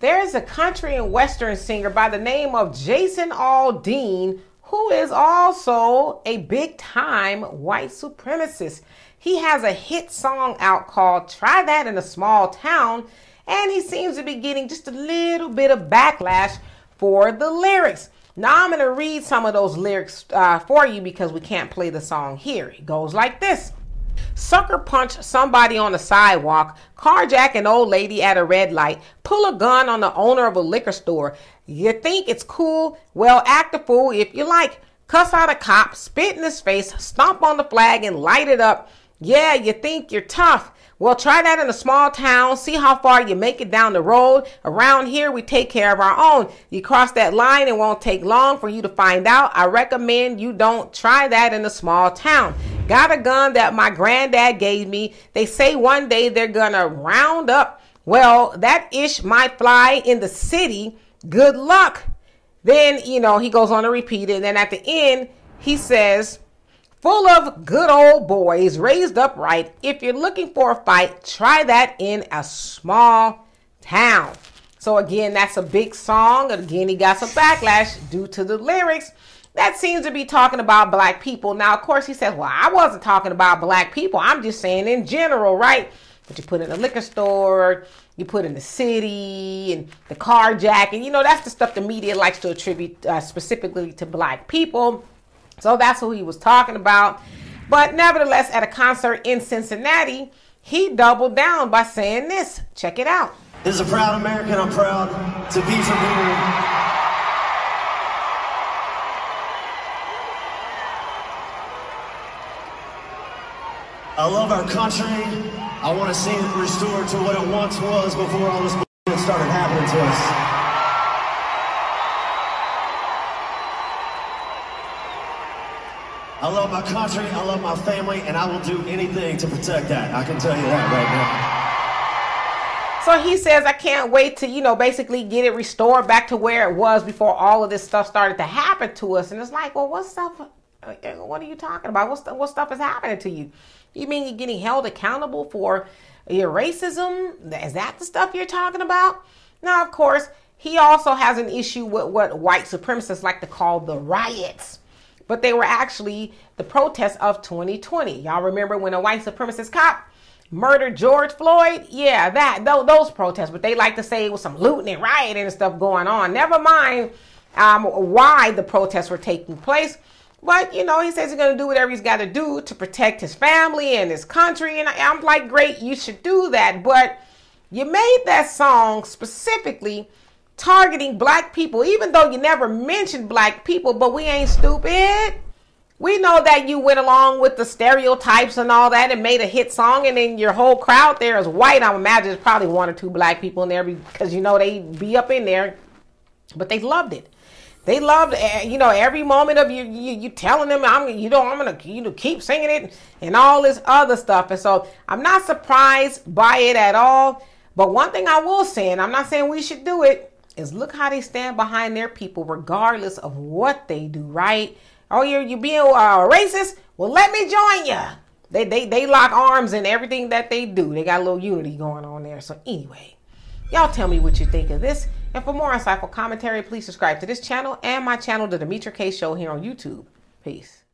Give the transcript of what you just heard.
There's a country and western singer by the name of Jason Aldean who is also a big time white supremacist. He has a hit song out called Try That in a Small Town, and he seems to be getting just a little bit of backlash for the lyrics. Now, I'm going to read some of those lyrics uh, for you because we can't play the song here. It goes like this Sucker punch somebody on the sidewalk, carjack an old lady at a red light, pull a gun on the owner of a liquor store. You think it's cool? Well, act a fool if you like. Cuss out a cop, spit in his face, stomp on the flag, and light it up. Yeah, you think you're tough. Well, try that in a small town. See how far you make it down the road. Around here, we take care of our own. You cross that line, it won't take long for you to find out. I recommend you don't try that in a small town. Got a gun that my granddad gave me. They say one day they're gonna round up. Well, that ish might fly in the city. Good luck. Then, you know, he goes on to repeat it. And then at the end, he says, full of good old boys raised upright. If you're looking for a fight, try that in a small town. So again, that's a big song. Again, he got some backlash due to the lyrics. That seems to be talking about black people. Now, of course, he says, Well, I wasn't talking about black people. I'm just saying in general, right? But you put in a liquor store, you put in the city, and the carjacking. You know, that's the stuff the media likes to attribute uh, specifically to black people. So that's who he was talking about. But nevertheless, at a concert in Cincinnati, he doubled down by saying this. Check it out. As a proud American, I'm proud to be from here. I love our country. I want to see it restored to what it once was before all this bullshit started happening to us. I love my country, I love my family, and I will do anything to protect that. I can tell you that right now. So he says, I can't wait to, you know, basically get it restored back to where it was before all of this stuff started to happen to us. And it's like, well, what stuff, uh, what are you talking about? What, what stuff is happening to you? You mean you're getting held accountable for your racism? Is that the stuff you're talking about? Now, of course, he also has an issue with what white supremacists like to call the riots but they were actually the protests of 2020. Y'all remember when a white supremacist cop murdered George Floyd? Yeah, that those protests, but they like to say it was some looting and rioting and stuff going on. Never mind um, why the protests were taking place. But you know, he says he's going to do whatever he's got to do to protect his family and his country. And I'm like, great, you should do that. But you made that song specifically targeting black people, even though you never mentioned black people, but we ain't stupid. We know that you went along with the stereotypes and all that and made a hit song, and then your whole crowd there is white. I imagine there's probably one or two black people in there because you know they be up in there, but they loved it. They loved, eh, you know, every moment of you, you, you telling them, I'm, you know, I'm gonna, you know, keep singing it and all this other stuff. And so I'm not surprised by it at all. But one thing I will say, and I'm not saying we should do it, is look how they stand behind their people regardless of what they do, right? Oh, you're you being uh, racist? Well, let me join you. They, they they lock arms in everything that they do. They got a little unity going on there. So anyway, y'all tell me what you think of this. And for more insightful commentary, please subscribe to this channel and my channel, The Demetra Kaye Show here on YouTube. Peace.